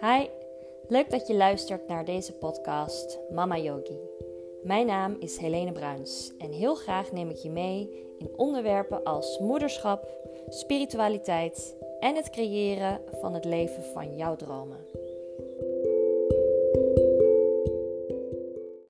Hi, leuk dat je luistert naar deze podcast Mama Yogi. Mijn naam is Helene Bruins en heel graag neem ik je mee in onderwerpen als moederschap, spiritualiteit en het creëren van het leven van jouw dromen.